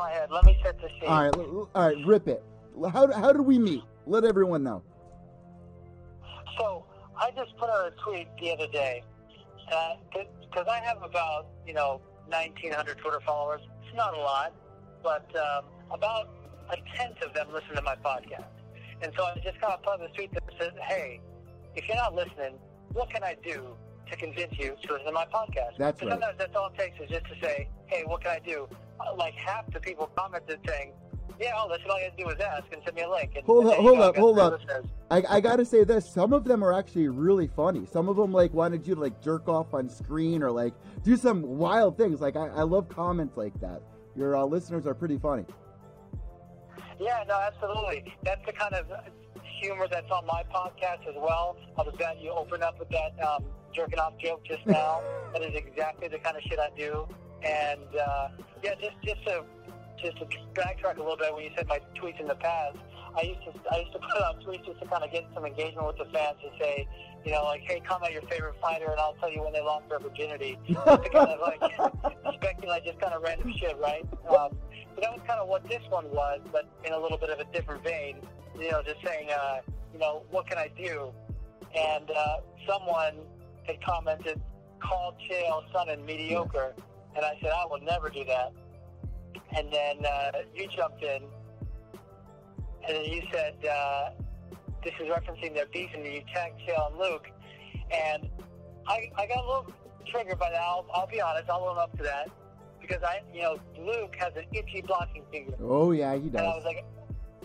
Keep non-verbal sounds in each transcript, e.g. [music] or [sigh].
My head. Let me set the scene. All right, all right, rip it. How how did we meet? Let everyone know. So I just put out a tweet the other day because I have about you know 1,900 Twitter followers. It's not a lot, but um, about a tenth of them listen to my podcast. And so I just kind of put out this tweet that says, "Hey, if you're not listening, what can I do to convince you to listen to my podcast?" That's right. Sometimes that's all it takes is just to say, "Hey, what can I do?" Like half the people commented saying. Yeah, all that's all you have to do is ask and send me a link. And, Hold and up, hold I up, hold up. I, I gotta say this. Some of them are actually really funny. Some of them like wanted you to like jerk off on screen or like do some wild things. Like I, I love comments like that. Your uh, listeners are pretty funny. Yeah, no, absolutely. That's the kind of humor that's on my podcast as well. I was glad you opened up with that um, jerking off joke just now. [laughs] that is exactly the kind of shit I do. And uh, yeah, just just to just to backtrack a little bit when you said my tweets in the past, I used to I used to [laughs] put out tweets just to kind of get some engagement with the fans to say, you know, like, hey, comment your favorite fighter, and I'll tell you when they lost their virginity. [laughs] Just to kind of like speculate, just kind of random shit, right? Um, so that was kind of what this one was, but in a little bit of a different vein. You know, just saying, uh, you know, what can I do? And uh, someone had commented, call Chael Sonnen mediocre, and I said I will never do that. And then uh, you jumped in, and then you said uh, this is referencing their beef, and you tagged Chael and Luke, and I, I got a little triggered by that. I'll, I'll be honest, I'll own up to that because I, you know, Luke has an itchy blocking finger. Oh yeah, he does. And I was like,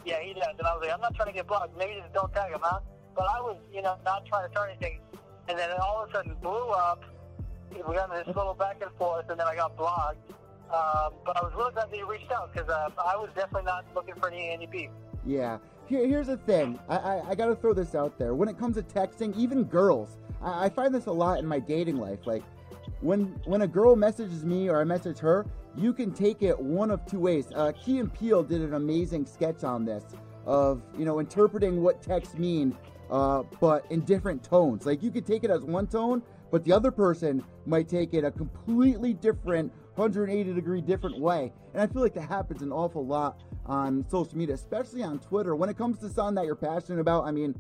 yeah, he does. And I was like, I'm not trying to get blocked. Maybe just don't tag him, huh? But I was, you know, not trying to start anything. And then it all of a sudden blew up. We got this little back and forth, and then I got blocked. Um, but I was really glad that you reached out because uh, I was definitely not looking for any, any beef. Yeah. Here, here's the thing. I, I, I gotta throw this out there. When it comes to texting, even girls, I, I find this a lot in my dating life. Like, when when a girl messages me or I message her, you can take it one of two ways. Uh, Key and Peele did an amazing sketch on this of you know interpreting what texts mean, uh, but in different tones. Like you could take it as one tone, but the other person might take it a completely different 180 degree different way. And I feel like that happens an awful lot on social media, especially on Twitter. When it comes to something that you're passionate about, I mean,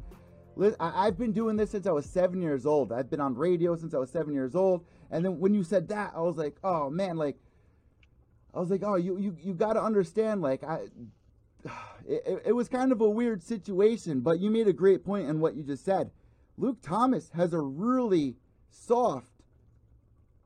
I've been doing this since I was seven years old. I've been on radio since I was seven years old. And then when you said that, I was like, oh man, like, I was like, oh, you you, you got to understand, like, I. [sighs] It- it was kind of a weird situation, but you made a great point in what you just said. Luke Thomas has a really soft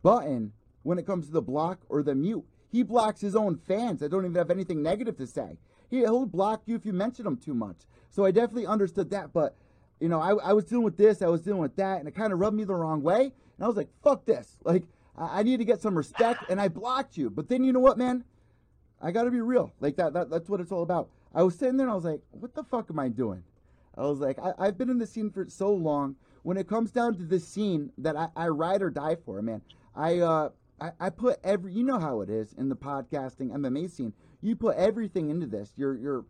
button when it comes to the block or the mute. He blocks his own fans that don't even have anything negative to say. He, he'll block you if you mention him too much. So I definitely understood that. But, you know, I, I was dealing with this, I was dealing with that, and it kind of rubbed me the wrong way. And I was like, fuck this. Like, I, I need to get some respect, and I blocked you. But then, you know what, man? I got to be real. Like, that, that that's what it's all about. I was sitting there and I was like, what the fuck am I doing? I was like, I, I've been in the scene for so long. When it comes down to this scene that I, I ride or die for, man, I, uh, I I put every you know how it is in the podcasting MMA scene. You put everything into this. Your your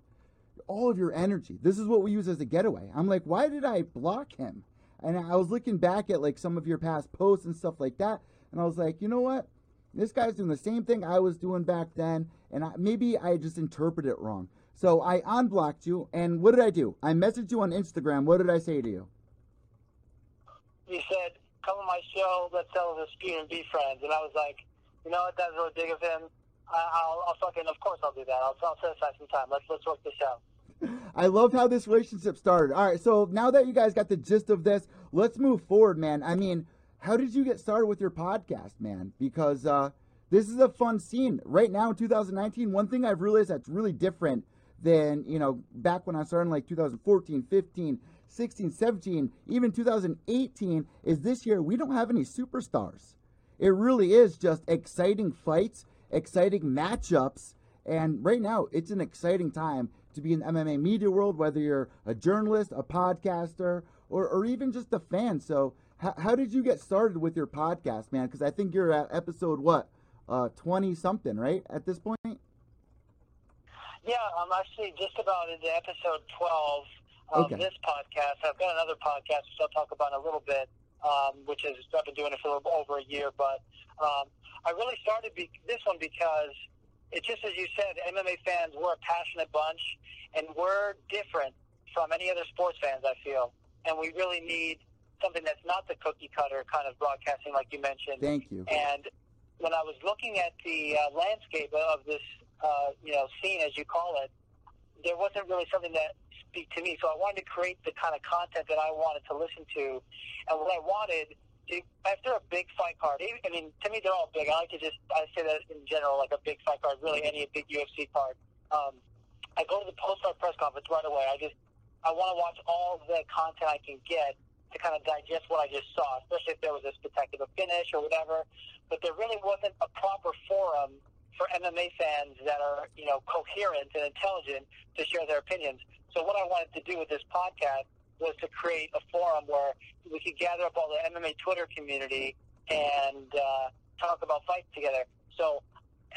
all of your energy. This is what we use as a getaway. I'm like, why did I block him? And I was looking back at like some of your past posts and stuff like that, and I was like, you know what? This guy's doing the same thing I was doing back then, and I, maybe I just interpreted it wrong. So I unblocked you, and what did I do? I messaged you on Instagram. What did I say to you? You said, come on my show, let's settle this dispute and be friends. And I was like, you know what, that's really big of him. I, I'll, I'll fucking, of course I'll do that. I'll, I'll set aside some time. Let's, let's work this out. I love how this relationship started. All right, so now that you guys got the gist of this, let's move forward, man. I mean, how did you get started with your podcast, man? Because uh, this is a fun scene right now in 2019. One thing I've realized that's really different than you know back when I started in like 2014, 15, 16, 17, even 2018 is this year we don't have any superstars. It really is just exciting fights, exciting matchups, and right now it's an exciting time to be in the MMA media world, whether you're a journalist, a podcaster, or, or even just a fan. So, how, how did you get started with your podcast, man? Because I think you're at episode what, uh, something, right? At this point. Yeah, I'm actually just about into episode 12 of okay. this podcast. I've got another podcast which I'll talk about in a little bit, um, which is I've been doing it for over a year. But um, I really started be- this one because it's just as you said, MMA fans, we're a passionate bunch, and we're different from any other sports fans, I feel. And we really need something that's not the cookie cutter kind of broadcasting, like you mentioned. Thank you. And when I was looking at the uh, landscape of this, uh, you know, scene, as you call it, there wasn't really something that speak to me. So I wanted to create the kind of content that I wanted to listen to. And what I wanted after a big fight card, I mean, to me, they're all big. I like to just, I say that in general, like a big fight card, really any big UFC card. Um, I go to the post-fight press conference right away. I just, I want to watch all the content I can get to kind of digest what I just saw, especially if there was a spectacular finish or whatever. But there really wasn't a proper forum for MMA fans that are, you know, coherent and intelligent to share their opinions. So what I wanted to do with this podcast was to create a forum where we could gather up all the MMA Twitter community and uh, talk about fights together. So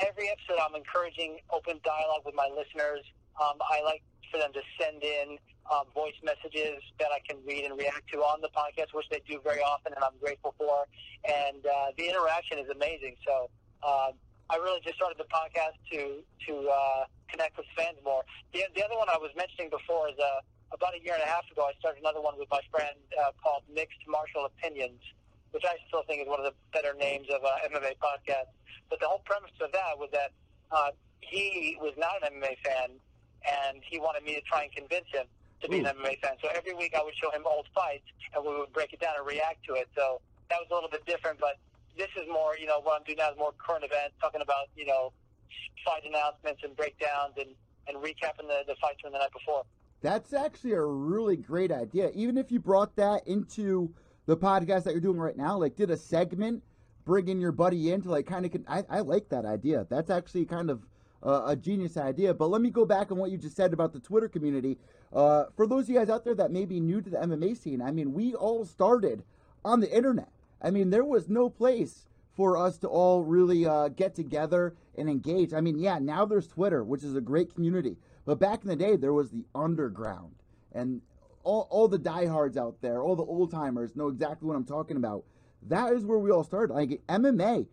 every episode, I'm encouraging open dialogue with my listeners. Um, I like for them to send in um, voice messages that I can read and react to on the podcast, which they do very often, and I'm grateful for. And uh, the interaction is amazing. So uh, I really just started the podcast to to uh, connect with fans more. The, the other one I was mentioning before is uh, about a year and a half ago, I started another one with my friend uh, called Mixed Martial Opinions, which I still think is one of the better names of uh, MMA podcast. But the whole premise of that was that uh, he was not an MMA fan, and he wanted me to try and convince him to be Ooh. an MMA fan. So every week I would show him old fights, and we would break it down and react to it. So that was a little bit different, but this is more, you know, what I'm doing now is more current events, talking about, you know, fight announcements and breakdowns and, and recapping the, the fights from the night before. That's actually a really great idea. Even if you brought that into the podcast that you're doing right now, like did a segment, bringing your buddy in to like kind of, I, I like that idea. That's actually kind of uh, a genius idea. But let me go back on what you just said about the Twitter community. Uh, for those of you guys out there that may be new to the MMA scene, I mean, we all started on the internet. I mean, there was no place for us to all really uh, get together and engage. I mean, yeah, now there's Twitter, which is a great community. But back in the day, there was the underground. And all, all the diehards out there, all the old timers know exactly what I'm talking about. That is where we all started. Like MMA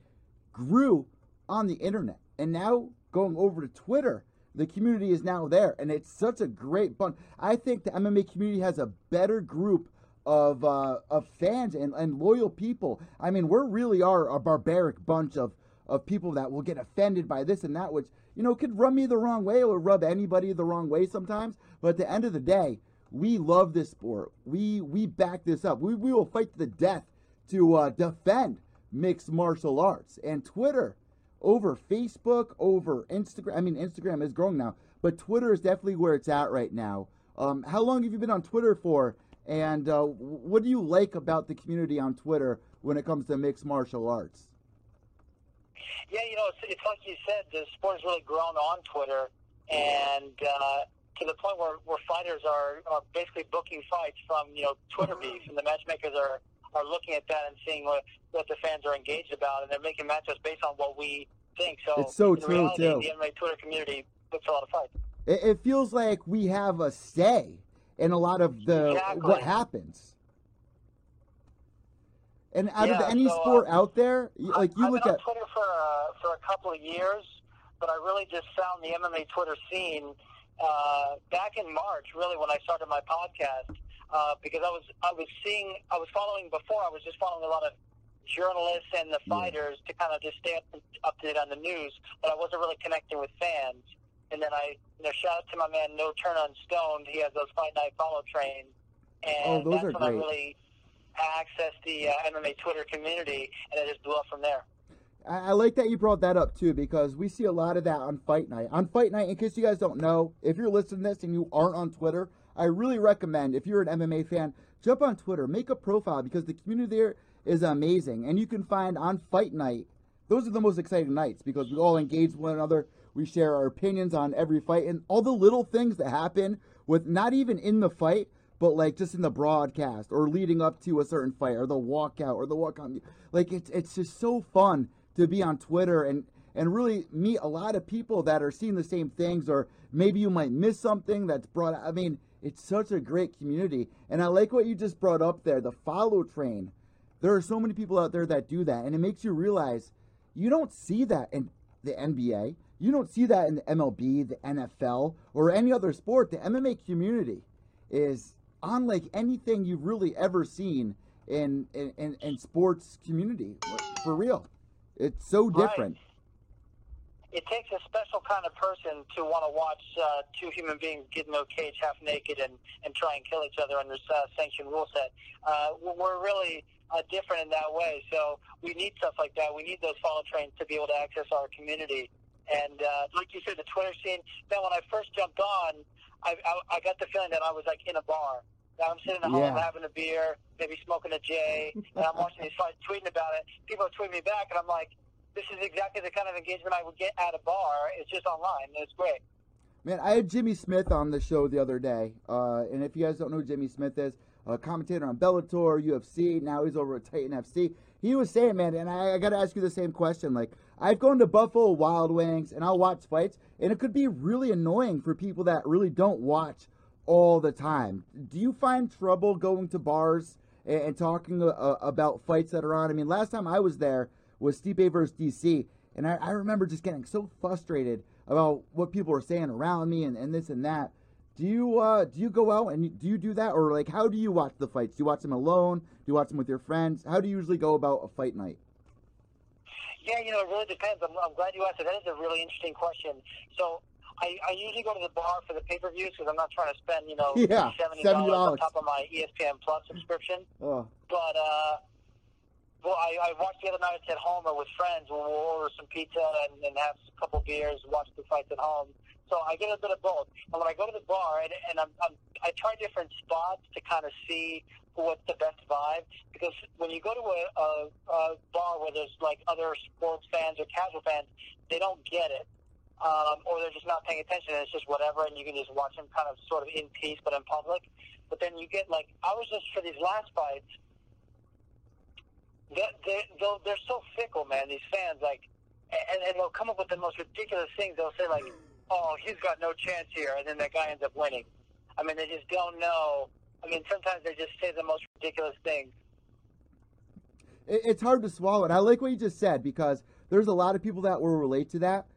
grew on the internet. And now going over to Twitter, the community is now there. And it's such a great bunch. I think the MMA community has a better group of uh, of fans and, and loyal people. I mean, we really are a barbaric bunch of of people that will get offended by this and that, which you know could rub me the wrong way or rub anybody the wrong way sometimes. But at the end of the day, we love this sport. We we back this up. We we will fight to the death to uh, defend mixed martial arts and Twitter over Facebook, over Instagram. I mean, Instagram is growing now, but Twitter is definitely where it's at right now. Um, how long have you been on Twitter for? And uh, what do you like about the community on Twitter when it comes to mixed martial arts? Yeah, you know, it's, it's like you said, the sport has really grown on Twitter, and uh, to the point where, where fighters are, are basically booking fights from you know Twitter [laughs] beef, and the matchmakers are are looking at that and seeing what what the fans are engaged about, and they're making matchups based on what we think. So it's so true reality, too. The MMA Twitter community books a lot of fights. It, it feels like we have a say in a lot of the exactly. what happens. And out yeah, of any so, sport uh, out there, like you I've look been at on Twitter for uh, for a couple of years, but I really just found the MMA Twitter scene uh, back in March, really when I started my podcast, uh, because I was I was seeing I was following before I was just following a lot of journalists and the fighters yeah. to kind of just stay up, up to date on the news, but I wasn't really connecting with fans. And then I, you know, shout out to my man No Turn on Stone. He has those Fight Night Follow trains, and Oh, those that's are when I really accessed the uh, MMA Twitter community, and it just blew up from there. I, I like that you brought that up too because we see a lot of that on Fight Night. On Fight Night, in case you guys don't know, if you're listening to this and you aren't on Twitter, I really recommend if you're an MMA fan, jump on Twitter, make a profile because the community there is amazing. And you can find on Fight Night, those are the most exciting nights because we all engage with one another. We share our opinions on every fight and all the little things that happen with not even in the fight, but like just in the broadcast or leading up to a certain fight or the walkout or the walk on. Like it's it's just so fun to be on Twitter and and really meet a lot of people that are seeing the same things or maybe you might miss something that's brought. I mean, it's such a great community, and I like what you just brought up there, the follow train. There are so many people out there that do that, and it makes you realize you don't see that in the NBA. You don't see that in the MLB, the NFL, or any other sport. The MMA community is unlike anything you've really ever seen in in, in, in sports community. For real. It's so different. Right it takes a special kind of person to want to watch uh, two human beings get in a cage half naked and, and try and kill each other under uh, sanctioned rule set. Uh, we're really uh, different in that way. So we need stuff like that. We need those follow trains to be able to access our community. And uh, like you said, the Twitter scene. Now, when I first jumped on, I, I, I got the feeling that I was like in a bar. Now I'm sitting at home yeah. having a beer, maybe smoking a J, and I'm watching these fights, tweeting about it. People are tweeting me back, and I'm like, this is exactly the kind of engagement I would get at a bar. It's just online. It's great. Man, I had Jimmy Smith on the show the other day, uh, and if you guys don't know who Jimmy Smith is, a commentator on Bellator, UFC. Now he's over at Titan FC. He was saying, man, and I, I got to ask you the same question. Like, I've gone to Buffalo Wild Wings, and I'll watch fights, and it could be really annoying for people that really don't watch all the time. Do you find trouble going to bars and, and talking uh, about fights that are on? I mean, last time I was there, was Stipe versus DC, and I, I remember just getting so frustrated about what people were saying around me and, and this and that. Do you uh, do you go out and do you do that, or like how do you watch the fights? Do you watch them alone? Do you watch them with your friends? How do you usually go about a fight night? Yeah, you know, it really depends. I'm, I'm glad you asked it. That is a really interesting question. So I, I usually go to the bar for the pay per views because I'm not trying to spend, you know, [laughs] yeah, seventy dollars on top of my ESPN Plus subscription. Oh. But uh, well, I, I watched the other night at Homer with friends. We'll, we'll order some pizza and, and have a couple beers, watch the fights at home. So I get a bit of both. And when I go to the bar, and, and I'm, I'm, I try different spots to kind of see what's the best vibe. Because when you go to a, a, a bar where there's like other sports fans or casual fans, they don't get it. Um, or they're just not paying attention and it's just whatever and you can just watch them kind of sort of in peace but in public. But then you get like, I was just for these last fights, they, they're, they're so fickle, man. These fans, like, and, and they'll come up with the most ridiculous things. They'll say like, "Oh, he's got no chance here," and then that guy ends up winning. I mean, they just don't know. I mean, sometimes they just say the most ridiculous things. It's hard to swallow, and I like what you just said because there's a lot of people that will relate to that.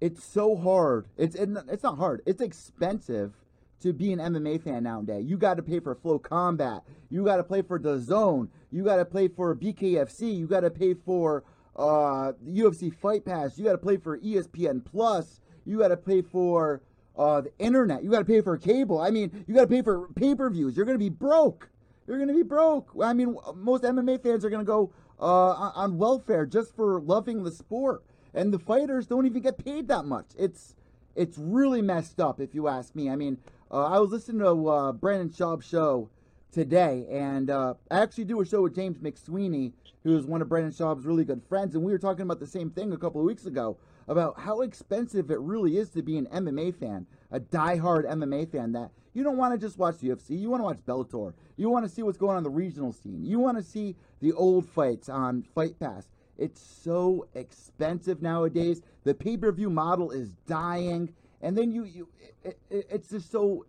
It's so hard. It's it's not hard. It's expensive to be an MMA fan nowadays. You got to pay for FloCombat. You got to pay for DAZN. You got to pay for BKFC. You got to pay for uh, UFC Fight Pass. You got to pay for ESPN Plus. You got to pay for uh, the internet. You got to pay for cable. I mean, you got to pay for pay per views. You're going to be broke. You're going to be broke. I mean, most MMA fans are going to go uh, on welfare just for loving the sport, and the fighters don't even get paid that much. It's it's really messed up, if you ask me. I mean, uh, I was listening to uh, Brendan Schaub's show today, and uh, I actually do a show with James McSweeney, who is one of Brendan Schaub's really good friends, and we were talking about the same thing a couple of weeks ago about how expensive it really is to be an MMA fan, a die-hard MMA fan. That you don't want to just watch the UFC, you want to watch Bellator, you want to see what's going on in the regional scene, you want to see the old fights on Fight Pass. It's so expensive nowadays. The pay-per-view model is dying and then you you it, it, it's just so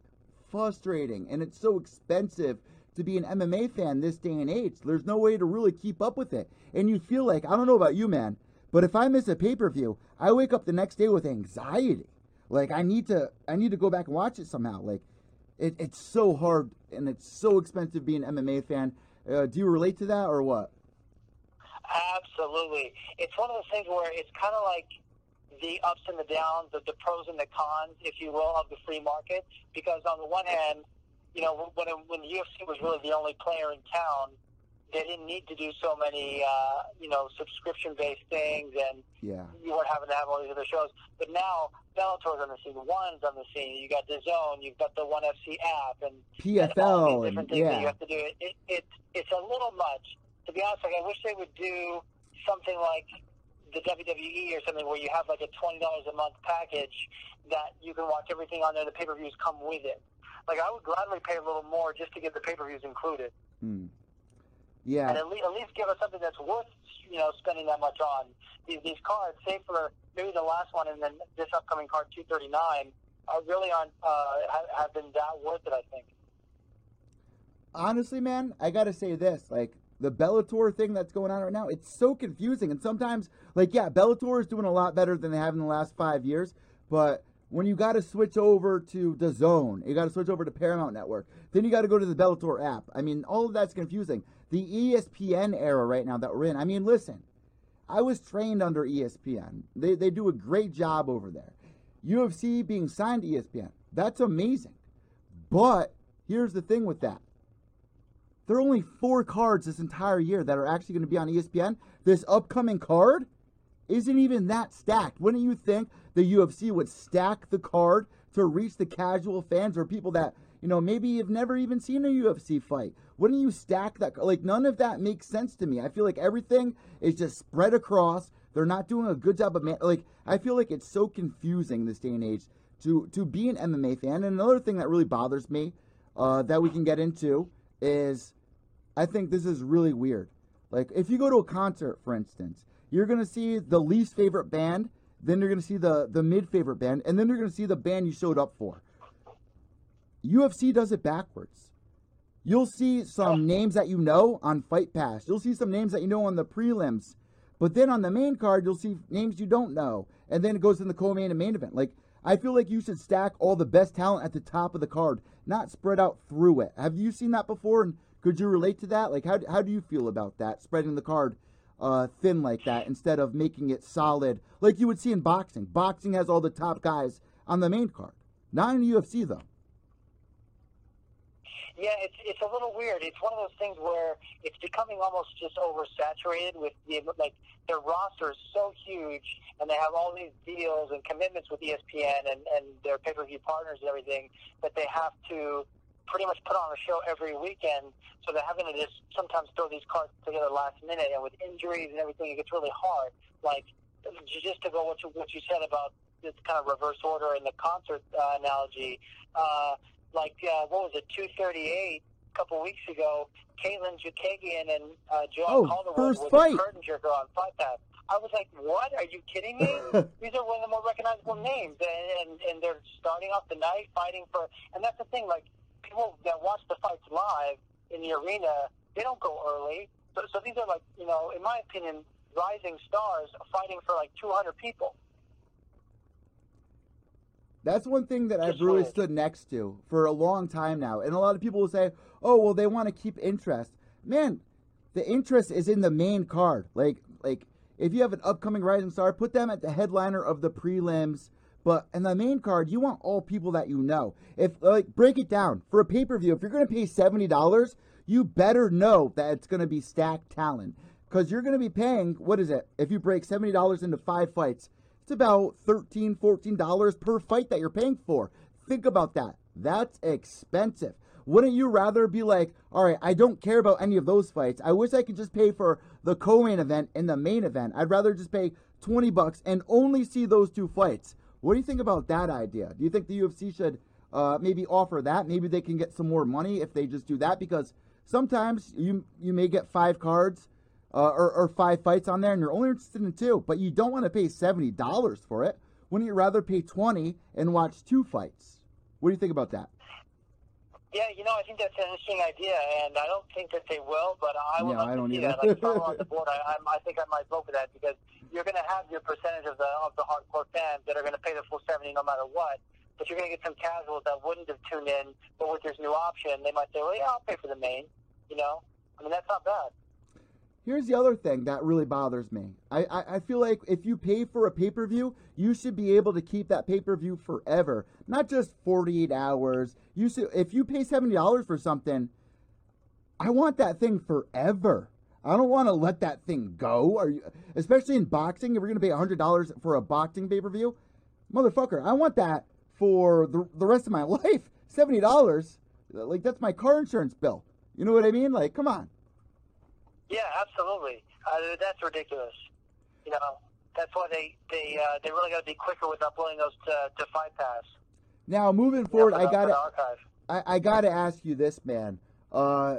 frustrating and it's so expensive to be an MMA fan this day and age. There's no way to really keep up with it. And you feel like, I don't know about you, man, but if I miss a pay-per-view, I wake up the next day with anxiety. Like I need to I need to go back and watch it somehow. Like it, it's so hard and it's so expensive being an MMA fan. Uh, do you relate to that or what? Absolutely. It's one of those things where it's kind of like the ups and the downs, the, the pros and the cons, if you will, of the free market. Because on the one hand, you know, when when the UFC was really the only player in town, they didn't need to do so many, uh, you know, subscription-based things, and Yeah. you weren't having to have all these other shows. But now Bellator's on the scene, One's on the scene. You got DAZN, you've got the One FC app, and PFL these and different things that you have to do. It, it, it it's a little much. To be honest, like I wish they would do something like the WWE or something where you have like a twenty dollars a month package that you can watch everything on there. The pay per views come with it. Like I would gladly pay a little more just to get the pay per views Hmm. and at least, at least give us something that's worth you know spending that much on. These these cards, save for maybe the last one and then this upcoming card two thirty nine, are really on uh, have, have been that worth it. I think. honestly, man, I gotta say this: like the Bellator thing that's going on right now, it's so confusing. And sometimes, like, yeah, Bellator is doing a lot better than they have in the last five years. But when you got to switch over to DAZN, you got to switch over to Paramount Network, then you got to go to the Bellator app. I mean, all of that's confusing. The ESPN era right now that we're in. I mean, listen, I was trained under ESPN. They they do a great job over there. UFC being signed to ESPN, that's amazing. But here's the thing with that. There are only four cards this entire year that are actually going to be on ESPN. This upcoming card isn't even that stacked. Wouldn't you think the UFC would stack the card to reach the casual fans or people that, you know, maybe have never even seen a UFC fight? Wouldn't you stack that? Like, none of that makes sense to me. I feel like everything is just spread across. They're not doing a good job of, man- like, I feel like it's so confusing this day and age to, to be an MMA fan. And another thing that really bothers me uh, that we can get into is I think this is really weird. Like if you go to a concert, for instance, you're gonna see the least favorite band, then you're gonna see the the mid favorite band, and then you're gonna see the band you showed up for. UFC does it backwards. You'll see some names that you know on Fight Pass. You'll see some names that you know on the prelims. But then on the main card, you'll see names you don't know. And then it goes in the co-main and main event. Like, I feel like you should stack all the best talent at the top of the card, not spread out through it. Have you seen that before? And could you relate to that? Like, how, how do you feel about that, spreading the card uh, thin like that instead of making it solid like you would see in boxing? Boxing has all the top guys on the main card. Not in the UFC, though. Yeah, it's it's a little weird. It's one of those things where it's becoming almost just oversaturated with the like their roster is so huge, and they have all these deals and commitments with ESPN and and their pay per view partners and everything that they have to pretty much put on a show every weekend. So they're having to just sometimes throw these cards together last minute, and with injuries and everything, it gets really hard. Like just to go what you what you said about this kind of reverse order in the concert uh, analogy. Uh, like uh, what was it, two thirty eight a couple weeks ago? Katlyn Chookagian and uh, Joan Oh, Calderwood with fight. a curtain jerker on Fight Pass. I was like, what? Are you kidding me? [laughs] These are one of the more recognizable names, and, and and they're starting off the night fighting for. And that's the thing, like people that watch the fights live in the arena, they don't go early. So, so these are like, you know, in my opinion, rising stars fighting for like 200 people. That's one thing that I've really stood next to for a long time now. And a lot of people will say, "Oh, well, they want to keep interest." Man, the interest is in the main card. Like, like if you have an upcoming rising star, put them at the headliner of the prelims. But in the main card, you want all people that you know. If like break it down for a pay per view, if you're to pay seventy dollars, you better know that it's to be stacked talent because you're to be paying what is it? If you break seventy dollars into five fights, it's about $13, $14 per fight that you're paying for. Think about that. That's expensive. Wouldn't you rather be like, all right, I don't care about any of those fights. I wish I could just pay for the co-main event and the main event. I'd rather just pay 20 bucks and only see those two fights. What do you think about that idea? Do you think the UFC should uh, maybe offer that? Maybe they can get some more money if they just do that because sometimes you you may get five cards uh, or, or five fights on there, and you're only interested in two, but you don't want to pay seventy dollars for it. Wouldn't you rather pay twenty and watch two fights? What do you think about that? Yeah, you know, I think that's an interesting idea, and I don't think that they will, but I would Yeah, love I to don't see either. that. Like, follow [laughs] on the board, I, I'm- I think I might vote for that because you're going to have your percentage of the of the hardcore fans that are going to pay the full seventy no matter what. But you're going to get some casuals that wouldn't have tuned in, but with this new option, they might say, "Well, yeah, I'll pay for the main." You know, I mean, that's not bad. Here's the other thing that really bothers me. I, I, I feel like if you pay for a pay per view, you should be able to keep that pay per view forever, not just 48 hours. You should, if you pay $70 for something, I want that thing forever. I don't want to let that thing go. Are you, especially in boxing, if you're going to pay hundred dollars for a boxing pay per view, motherfucker, I want that for the the rest of my [laughs] life. Seventy dollars, like that's my car insurance bill. You know what I mean? Like, come on. Yeah, absolutely. Uh, that's ridiculous. You know, that's why they they uh, they really got to be quicker with uploading those to, to Fight Pass. Now, moving forward, Yeah, I for the- got to. I, I got to ask you this, man. Uh,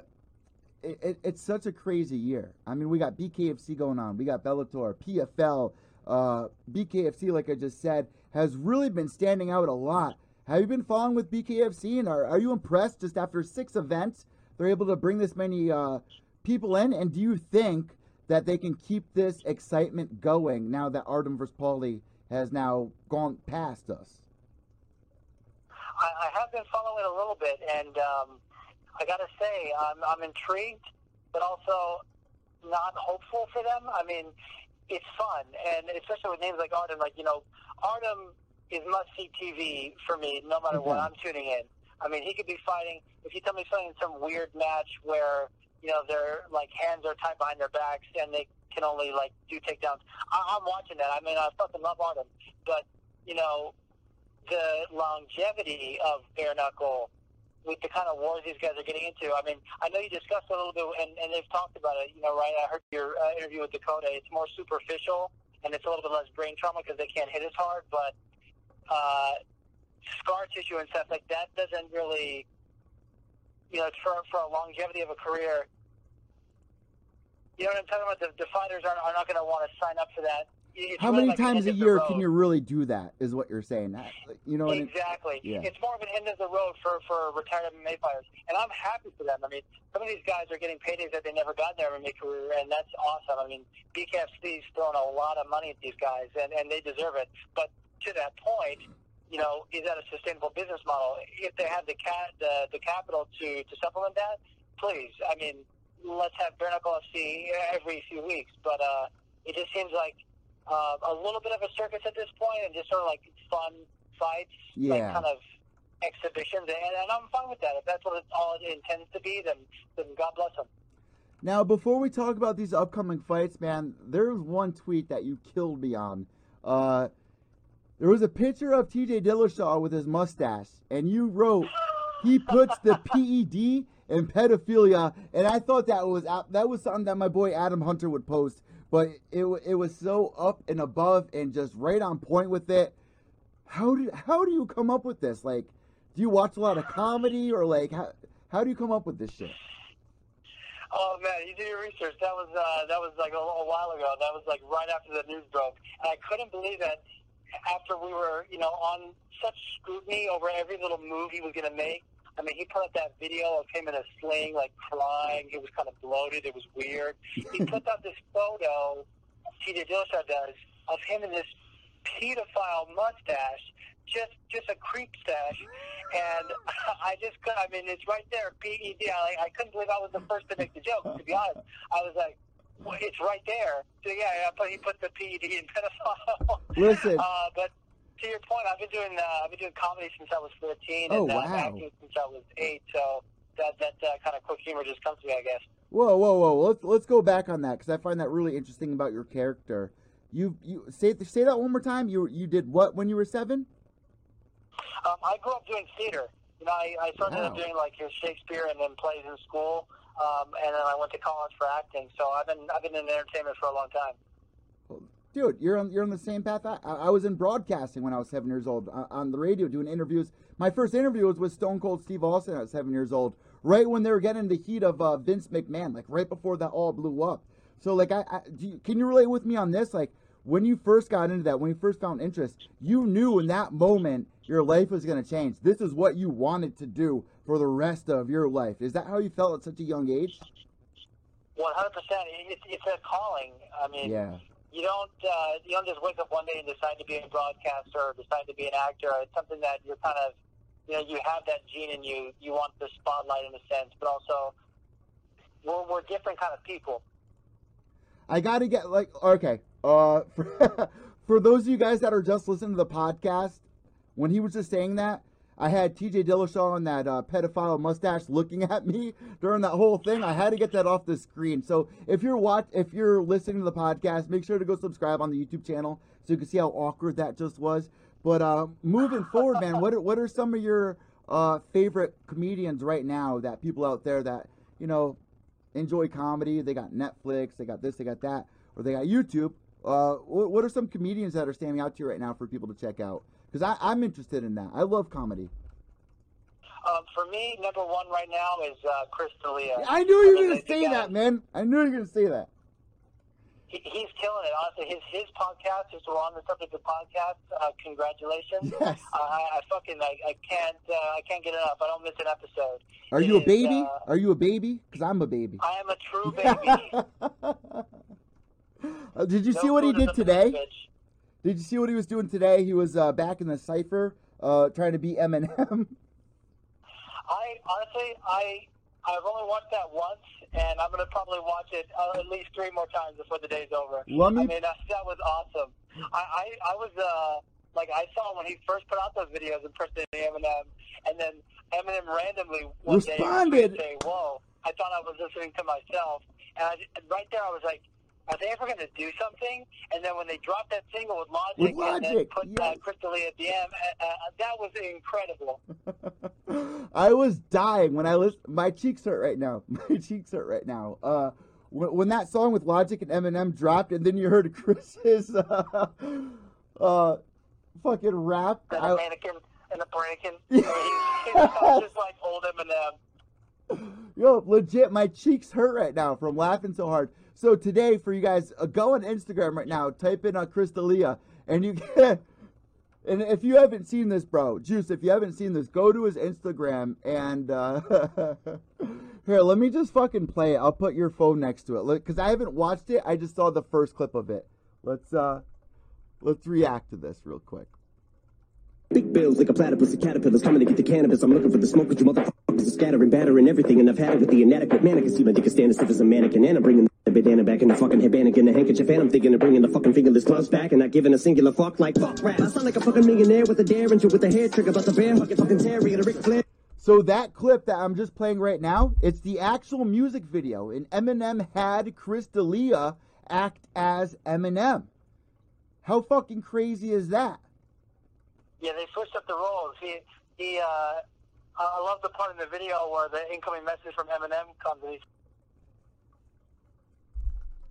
it, it, it's such a crazy year. I mean, we got BKFC going on, we got Bellator, PFL, uh, BKFC, like I just said, has really been standing out a lot. Have you been following with BKFC, and are, are you impressed? Just after six events, they're able to bring this many uh, people in, and do you think that they can keep this excitement going now that Artem vs. Paulie has now gone past us? I, I have been following a little bit, and um, I got to say, I'm, I'm intrigued, but also not hopeful for them. I mean, it's fun, and especially with names like Artem, like, you know, Artem is must see TV for me no matter what. Mhm. I'm tuning in. I mean, he could be fighting, if you tell me something in some weird match where, you know, their, like, hands are tied behind their backs and they can only, like, do takedowns, I, I'm watching that. I mean, I fucking love Artem, but, you know, the longevity of bare knuckle with the kind of wars these guys are getting into. I mean, I know you discussed a little bit, and, and they've talked about it. You know, right? I heard your uh, interview with Dakota. It's more superficial, and it's a little bit less brain trauma because they can't hit as hard. But uh, scar tissue and stuff like that doesn't really, you know, for for a longevity of a career. You know what I'm talking about? The, the fighters are, are not going to want to sign up for that. It's How many like times a end of the year can you really do that? Is what you're saying? That- You know, what I mean? Exactly. Yeah. It's more of an end of the road for, for retired MMA fighters. And I'm happy for them. I mean, some of these guys are getting paydays that they never got in their MMA career, and that's awesome. I mean, BKFC's throwing a lot of money at these guys, and, and they deserve it. But to that point, you know, is that a sustainable business model? If they have the cat the, the capital to, to supplement that, please. I mean, let's have Bare Knuckle FC every few weeks. But uh, it just seems like uh, a little bit of a circus at this point, and just sort of like fun fights, like kind of exhibitions, and, and I'm fine with that. If that's what it, all it intends to be, then then God bless them. Now, before we talk about these upcoming fights, man, there's one tweet that you killed me on. Uh, there was a picture of T.J. Dillashaw with his mustache, and you wrote he puts the [laughs] PED in pedophilia, and I thought that was that was something that my boy Adam Hunter would post, but it it was so up and above and just right on point with it. How do how do you come up with this? Like, do you watch a lot of comedy or like how how do you come up with this shit? Oh man, you did your research. That was uh, that was like a, a while ago. That was like right after the news broke, and I couldn't believe that after we were, you know, on such scrutiny over every little move he was going to make. I mean, he put up that video of him in a sling, like crying. It was kind of bloated. It was weird. He put out this photo, TJ Dillashaw does, of him in this pedophile mustache, just just a creep stash. And [laughs] I just, could, I mean, it's right there, PED. I, I couldn't believe I was the first to make the joke. To be honest, I was like, well, it's right there. So yeah, yeah but he put the PED in pedophile. Listen. uh, but to your point, I've been doing uh, I've been doing comedy since I was 13, Oh, and uh, wow. acting since I was eight. So that that uh, kind of quick humor just comes to me, I guess. Whoa, whoa, whoa! Let's let's go back on that because I find that really interesting about your character. You you say say that one more time. You you did what when you were seven? Um, I grew up doing theater. You know, I, I started Wow. doing like your Shakespeare and then plays in school, um, and then I went to college for acting. So I've been I've been in entertainment for a long time. Dude, you're on you're on the same path. I, I I was in broadcasting when I was seven years old uh, on the radio doing interviews. My first interview was with Stone Cold Steve Austin at seven years old, right when they were getting the heat of uh, Vince McMahon, like right before that all blew up. So like, I, I do you, can you relate with me on this? Like when you first got into that, when you first found interest, you knew in that moment your life was going to change. This is what you wanted to do for the rest of your life. Is that how you felt at such a young age? One hundred percent. It's it's a calling. I mean, Yeah. You don't uh, you don't just wake up one day and decide to be a broadcaster or decide to be an actor. It's something that you're kind of you know you have that gene in you. You want the spotlight in a sense, but also we're we're different kind of people. I got to get like okay. Uh, [laughs] for, [laughs] for those of you guys that are just listening to the podcast, when he was just saying that, I had TJ Dillashaw and that uh, pedophile mustache looking at me during that whole thing. I had to get that off the screen. So if you're watch, if you're listening to the podcast, make sure to go subscribe on the YouTube channel so you can see how awkward that just was. But uh, moving forward, man, what are, what are some of your uh, favorite comedians right now that people out there that you know enjoy comedy? They got Netflix, they got this, they got that, or they got YouTube. Uh, what, what are some comedians that are standing out to you right now for people to check out? Because I'm interested in that. I love comedy. Um, for me, number one right now is uh, Chris D'Elia. I knew you were going to say that, man. I knew you were going to say that. He, he's killing it. Honestly, his his podcast is on the subject of podcast. Uh, congratulations. Yes. Uh, I, I fucking I, I can't uh, I can't get enough. I don't miss an episode. Are It you a baby? uh, Are you a baby? Because I'm a baby. I am a true [laughs] baby. Uh, did you No see what he did today? Did you see what he was doing today? He was uh, back in the cipher, uh, trying to beat Eminem. [laughs] I honestly I I've only watched that once, and I'm gonna probably watch it uh, at least three more times before the day's over. Let me- I mean, that, that was awesome. I, I I was uh like I saw when he first put out those videos impersonating Eminem, and then Eminem randomly one Responded. day say, "Whoa!" I thought I was listening to myself, and, I, and right there I was like. Are they ever going to do something? And then when they dropped that single with Logic, With and then put yes. uh, Chris D'Elia at the end, uh, uh, that was incredible. [laughs] I was dying when I listened. My cheeks hurt right now. [laughs] My cheeks hurt right now. Uh, when, when that song with Logic and Eminem dropped, and then you heard [laughs] Chris's uh, uh, fucking rap. and I- a mannequin and a breaking. he's, he's just like old Eminem. Yo, legit, my cheeks hurt right now from laughing so hard. So today, for you guys, uh, go on Instagram right now, type in uh, Chris D'Elia, and you get. [laughs] And if you haven't seen this, bro, Juice, if you haven't seen this, go to his Instagram and uh, [laughs] here, let me just fucking play it. I'll put your phone next to it, look, because I haven't watched it. I just saw the first clip of it. Let's uh, let's react to this real quick. Big bills like a platypus of caterpillars coming to get the cannabis. I'm looking for the smoke, but you motherfuckers are scattering, battering everything. And I've had it with the inadequate man. I can see my dick is standing stiff as a mannequin. And I'm bringing the bandana back in the fucking headband and the handkerchief. And I'm thinking of bringing the fucking fingerless gloves back and not giving a singular fuck like fuck rap. I sound like a fucking millionaire with a derringer with a hair trigger about the bear fucking fucking a Ric Flair. So that clip that I'm just playing right now, it's the actual music video, and Eminem had Chris D'Elia act as Eminem. How fucking crazy is that? Yeah, they switched up the roles. He, he, uh, I love the part in the video where the incoming message from Eminem comes and he's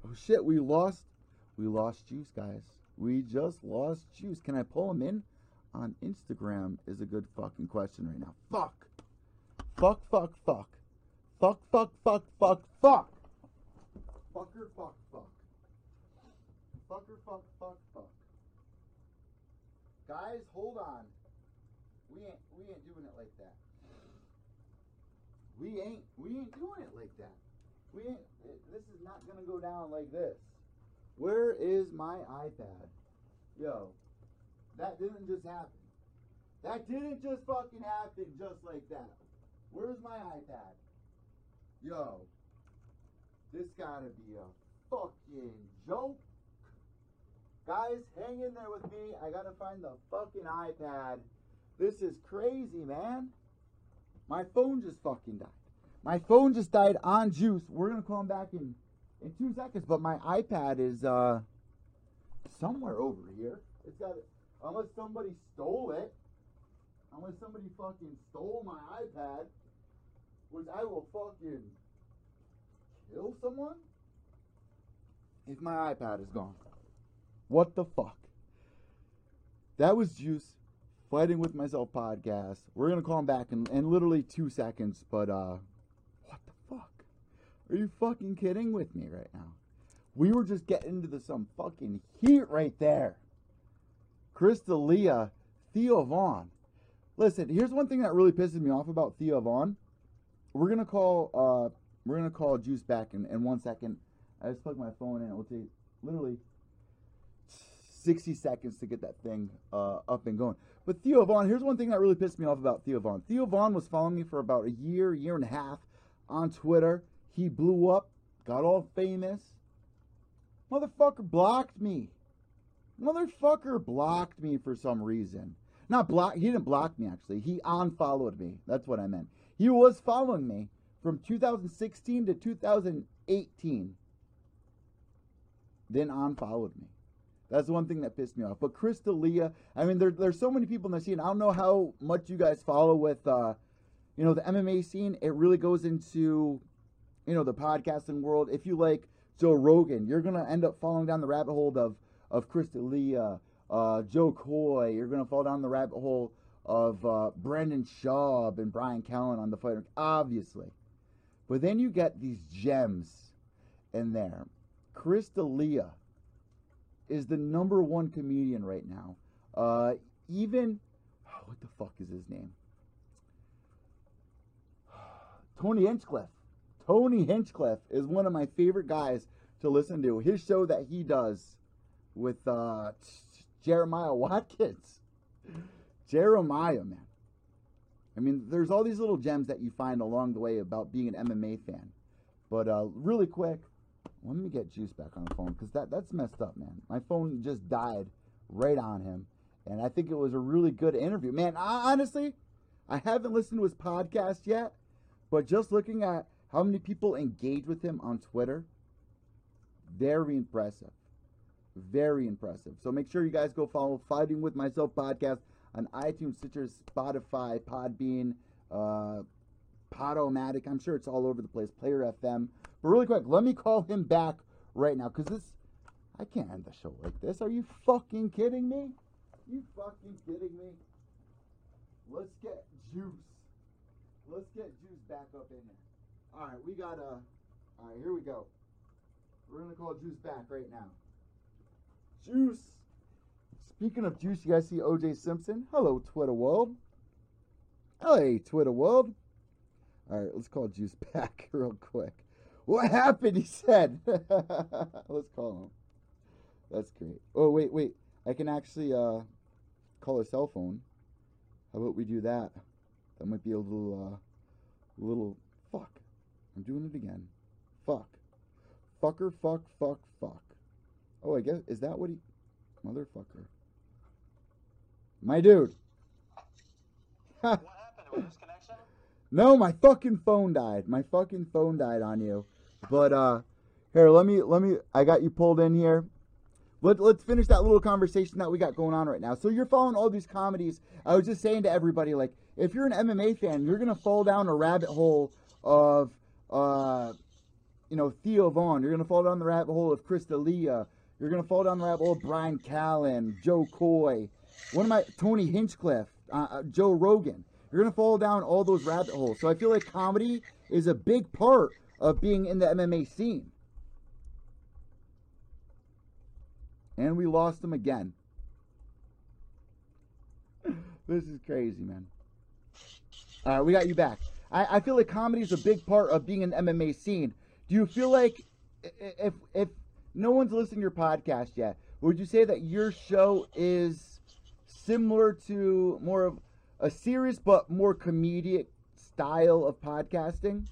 Oh shit, we lost, we lost Juice, guys. We just lost Juice. Can I pull him in on Instagram? Is a good fucking question right now. Fuck, fuck, fuck, fuck, fuck, fuck, fuck, fuck, fuck. Fucker, fuck, fuck. Fucker, fuck, fuck, fuck. Guys, hold on. We ain't we ain't doing it like that. We ain't we ain't doing it like that. We ain't it, this is not gonna go down like this. Where is my iPad? Yo, that didn't just happen. That didn't just fucking happen just like that. Where's my iPad? Yo, this gotta be a fucking joke. Guys, hang in there with me. I gotta find the fucking iPad. This is crazy, man. My phone just fucking died. My phone just died on juice. We're gonna call him back in in two seconds, but my iPad is uh somewhere over here. It's got unless somebody stole it. Unless somebody fucking stole my iPad, which I will fucking kill someone if my iPad is gone. What the fuck? That was Juice fighting with myself podcast. We're gonna call him back in, in literally two seconds, but uh what the fuck? Are you fucking kidding with me right now? We were just getting into some fucking heat right there. Chris D'Elia, Theo Von. Listen, here's one thing that really pisses me off about Theo Von. We're gonna call uh we're gonna call Juice back in, in one second. I just plugged my phone in. It will take literally 60 seconds to get that thing uh, up and going. But Theo Von, here's one thing that really pissed me off about Theo Von. Theo Von was following me for about a year, year and a half on Twitter. He blew up, got all famous. Motherfucker blocked me. Motherfucker blocked me for some reason. Not block. He didn't block me actually. He unfollowed me. That's what I meant. He was following me from 2016 to 2018. Then unfollowed me. That's the one thing that pissed me off. But Chris D'Elia, I mean, there, there's so many people in the scene. I don't know how much you guys follow with, uh, you know, the MMA scene. It really goes into, you know, the podcasting world. If you like Joe Rogan, you're gonna end up falling down the rabbit hole of of Chris D'Elia, uh, Jo Koy. You're gonna fall down the rabbit hole of uh, Brendan Schaub and Brian Callen on the fighter, obviously. But then you get these gems in there. Chris D'Elia is the number one comedian right now. Uh, even oh, [sighs] what the fuck is his name? [sighs] Tony Hinchcliffe. Tony Hinchcliffe is one of my favorite guys to listen to. His show that he does with uh, [sniffs] Jeremiah Watkins. [laughs] Jeremiah, man. I mean, there's all these little gems that you find along the way about being an MMA fan. But uh, really quick, let me get Juice back on the phone because that, that's messed up, man. My phone just died right on him. And I think it was a really good interview. Man, I, honestly, I haven't listened to his podcast yet, but just looking at how many people engage with him on Twitter, very impressive. Very impressive. So make sure you guys go follow Fighting with Myself podcast on iTunes, Stitcher, Spotify, Podbean, uh, Podomatic. I'm sure it's all over the place. Player FM. But really quick, let me call him back right now because this, I can't end the show like this. Are you fucking kidding me? You fucking kidding me? Let's get Juice. Let's get Juice back up in there. All right, we got a. All right, here we go. We're gonna call Juice back right now. Juice. Speaking of Juice, you guys see OJ Simpson? Hello, Twitter world. Hey, Twitter world. All right, let's call Juice [laughs] back real quick. What happened? He said. [laughs] let's call him. That's great. Oh wait, wait. I can actually uh, call a cell phone. How about we do that? That might be a little, uh, little. Fuck. I'm doing it again. Fuck. Fucker. Fuck. Fuck. Fuck. Oh, I guess is that what he? Motherfucker. My dude. [laughs] what happened? Was this connection? No, my fucking phone died. My fucking phone died on you. But uh here, let me let me I got you pulled in here. Let, let's finish that little conversation that we got going on right now. So you're following all these comedies. I was just saying to everybody, like, if you're an MMA fan, you're gonna fall down a rabbit hole of uh you know, Theo Von. You're gonna fall down the rabbit hole of Chris D'Elia. You're gonna fall down the rabbit hole of Bryan Callen, Jo Koy, one of my Tony Hinchcliffe, uh, uh, Joe Rogan. You're gonna fall down all those rabbit holes. So I feel like comedy is a big part of being in the MMA scene. And we lost him again. [laughs] this is crazy, man. All right, we got you back. I, I feel like comedy is a big part of being in the MMA scene. Do you feel like if if no one's listening to your podcast yet, would you say that your show is similar to more of a serious but more comedic style of podcasting?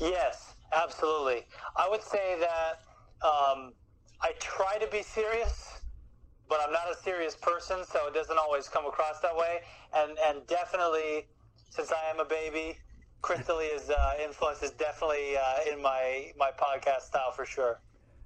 Yes, absolutely. I would say that um, I try to be serious, but I'm not a serious person, so it doesn't always come across that way. And and definitely, since I am a baby, Chris D'Elia's uh, influence is definitely uh, in my my podcast style for sure.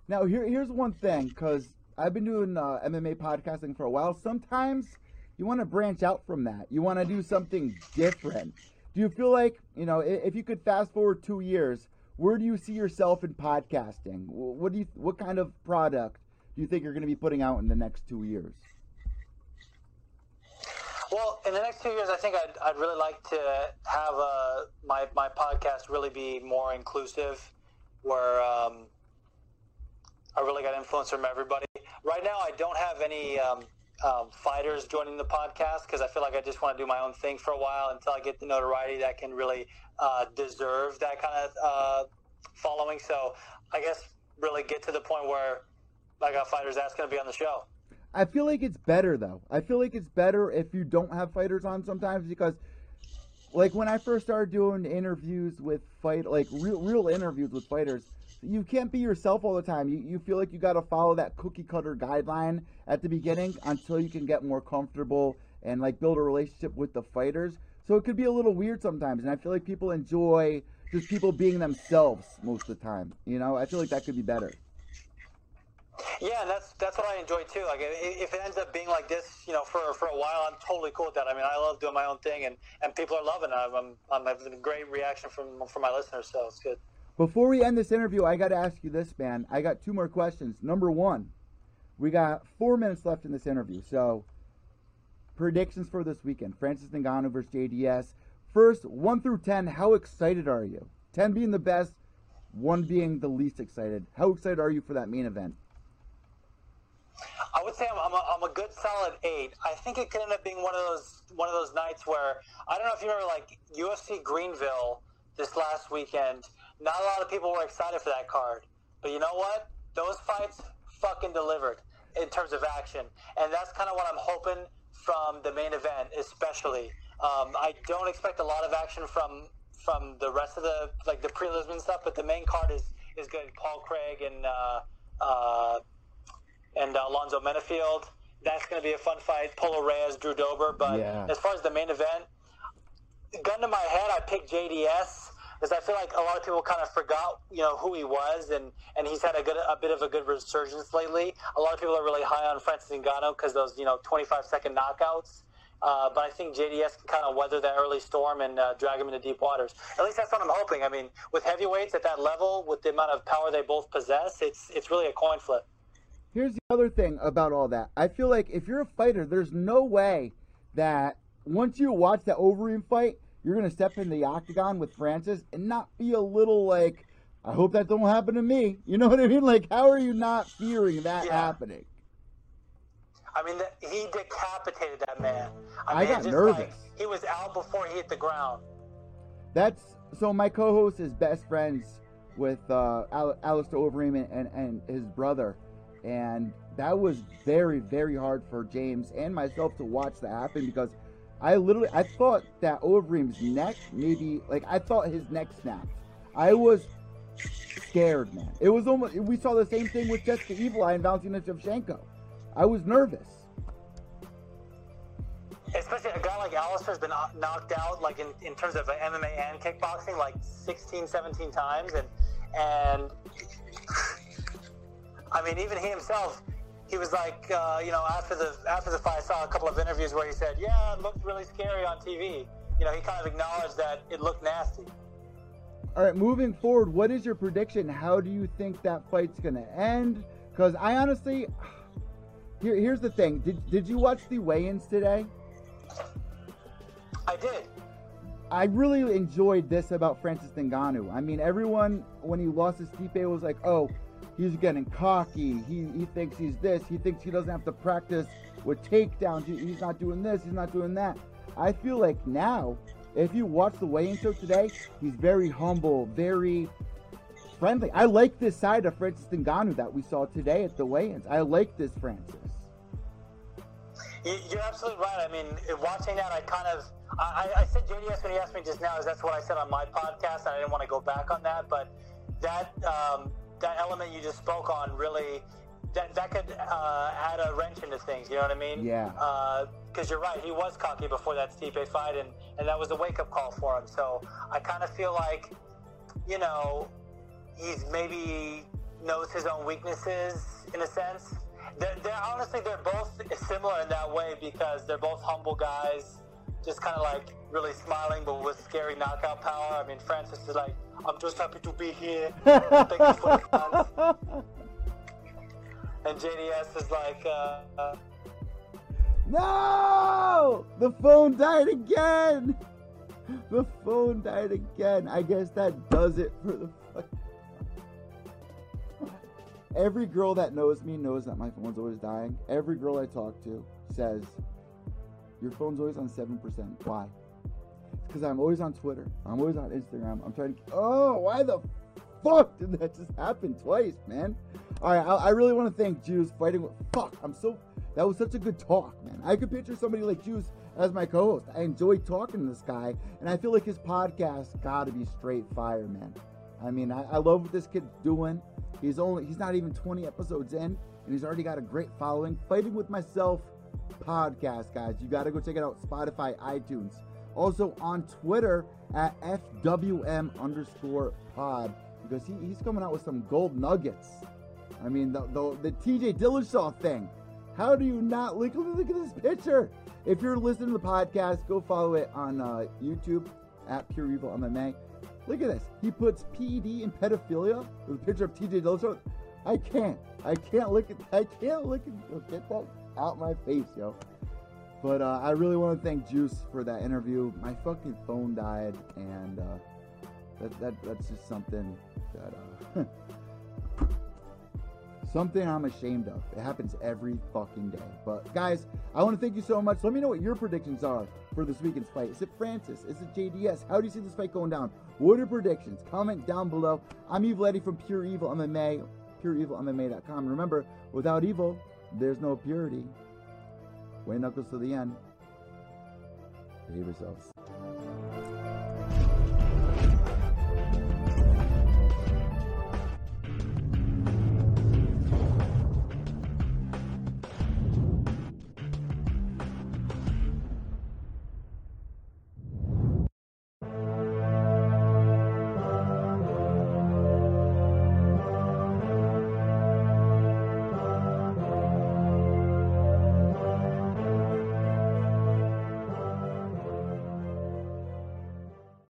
Now here here's one thing, because I've been doing uh, MMA podcasting for a while. Sometimes you want to branch out from that. You want to do something different. Do you feel like you know if you could fast forward two years? where do you see yourself in podcasting? What do you what kind of product do you think you're going to be putting out in the next two years? Well, in the next two years, I think I'd, I'd really like to have uh, my my podcast really be more inclusive, where um, I really got influence from everybody. Right now, I don't have any um, um, fighters joining the podcast because I feel like I just want to do my own thing for a while until I get the notoriety that can really uh, deserve that kind of uh, following. So I guess really get to the point where I got fighters that's going to be on the show. I feel like it's better though. I feel like it's better if you don't have fighters on sometimes because like when I first started doing interviews with fight like real real interviews with fighters, you can't be yourself all the time. You, you feel like you got to follow that cookie cutter guideline at the beginning until you can get more comfortable and like build a relationship with the fighters. So it could be a little weird sometimes, and I feel like people enjoy just people being themselves most of the time. You know, I feel like that could be better. Yeah, and that's that's what I enjoy too. Like if it ends up being like this, you know, for for a while, I'm totally cool with that. I mean, I love doing my own thing, and and people are loving it. I'm I'm having a great reaction from from my listeners, so it's good. Before we end this interview, I got to ask you this, man. I got two more questions. Number one, we got four minutes left in this interview, so predictions for this weekend: Francis Ngannou versus JDS. First, one through ten, how excited are you? Ten being the best, one being the least excited. How excited are you for that main event? I would say I'm, I'm, a, I'm a good solid eight. I think it could end up being one of those one of those nights where I don't know if you remember like UFC Greenville this last weekend. Not a lot of people were excited for that card, but you know what? Those fights fucking delivered in terms of action, and that's kind of what I'm hoping from the main event, especially. Um, I don't expect a lot of action from from the rest of the like the prelims and stuff, but the main card is is good. Paul Craig and uh, uh, and uh, Alonzo Menifield. That's going to be a fun fight. Polo Reyes, Drew Dober. But Yeah. as far as the main event, gun to my head, I picked JDS because I feel like a lot of people kind of forgot, you know, who he was, and, and he's had a good a bit of a good resurgence lately. A lot of people are really high on Francis Ngannou because those you know 25 second knockouts. Uh, but I think JDS can kind of weather that early storm and uh, drag him into deep waters. At least that's what I'm hoping. I mean, with heavyweights at that level, with the amount of power they both possess, it's it's really a coin flip. Here's the other thing about all that. I feel like if you're a fighter, there's no way that once you watch that Overeem fight, you're gonna step in the octagon with Francis and not be a little like, I hope that don't happen to me. You know what I mean? Like, how are you not fearing that Yeah. happening? I mean, the, he decapitated that man. I mean, got nervous. Like, he was out before he hit the ground. That's so. My co-host is best friends with uh, Al- Alistair Overeem and, and, and his brother, and that was very very hard for James and myself to watch that happen because I literally I thought that Overeem's neck maybe like I thought his neck snapped. I was scared, man. It was almost we saw the same thing with Jessica Evil Eye and Valentina Shevchenko. I was nervous. Especially a guy like Alistair's been knocked out, like in, in terms of MMA and kickboxing, like 16, 17 times. And, and [laughs] I mean, even he himself, he was like, uh, you know, after the, after the fight, I saw a couple of interviews where he said, yeah, it looked really scary on TV. You know, he kind of acknowledged that it looked nasty. All right, moving forward, what is your prediction? How do you think that fight's gonna end? Because I honestly, here, here's the thing. Did did you watch the weigh-ins today? I did. I really enjoyed this about Francis Ngannou. I mean, everyone when he lost his Stipe was like, "Oh, he's getting cocky. He he thinks he's this. He thinks he doesn't have to practice with takedowns. He- He's not doing this. He's not doing that." I feel like now, if you watch the weigh-in show today, he's very humble, very friendly. I like this side of Francis Ngannou that we saw today at the weigh-ins. I like this Francis. You- You're absolutely right. I mean, watching that, I kind of, I, I I said JDS when he asked me just now, is that's what I said on my podcast, and I didn't want to go back on that, but that um, that element you just spoke on really, that that could uh, add a wrench into things. You know what I mean? Yeah. Because you're right, he was cocky before that Stipe fight, and and that was a wake up call for him. So I kind of feel like, you know, he's maybe knows his own weaknesses in a sense. They're, they're honestly they're both similar in that way because they're both humble guys, just kind of like really smiling but with scary knockout power. I mean, Francis is like, I'm just happy to be here. Thank you for the chance. [laughs] And JDS is like, uh, uh, No! The phone died again! The phone died again. I guess that does it for the fuck. Every girl that knows me knows that my phone's always dying. Every girl I talk to says, Your phone's always on 7%. Why? Because I'm always on Twitter. I'm always on Instagram. I'm trying to. Oh, why the fuck did that just happen twice, man? All right, I, I really want to thank Juice fighting with. Fuck, I'm so. That was such a good talk, man. I could picture somebody like Juice as my co-host. I enjoy talking to this guy, and I feel like his podcast got to be straight fire, man. I mean, I, I love what this kid's doing. He's only he's not even 20 episodes in, and he's already got a great following. Fighting with myself podcast, guys. You got to go check it out. Spotify, iTunes. Also on Twitter at FWM underscore pod because he, he's coming out with some gold nuggets. I mean, the, the, the TJ Dillashaw thing. How do you not look, look at this picture? If you're listening to the podcast, go follow it on uh, YouTube at Pure Evil MMA. Look at this. He puts PED and pedophilia with a picture of TJ Dillashaw. I can't. I can't look at. I can't look at. Get that out my face, yo. But uh, I really want to thank Juice for that interview. My fucking phone died, and uh, that, that that's just something that uh, [laughs] something I'm ashamed of. It happens every fucking day. But guys, I want to thank you so much. Let me know what your predictions are for this weekend's fight. Is it Francis? Is it JDS? How do you see this fight going down? What are predictions? Comment down below. I'm Evil Eddie from Pure Evil MMA, PureEvilMMA.com. Remember, without evil, there's no purity. Way knuckles to the end. Behave yourselves.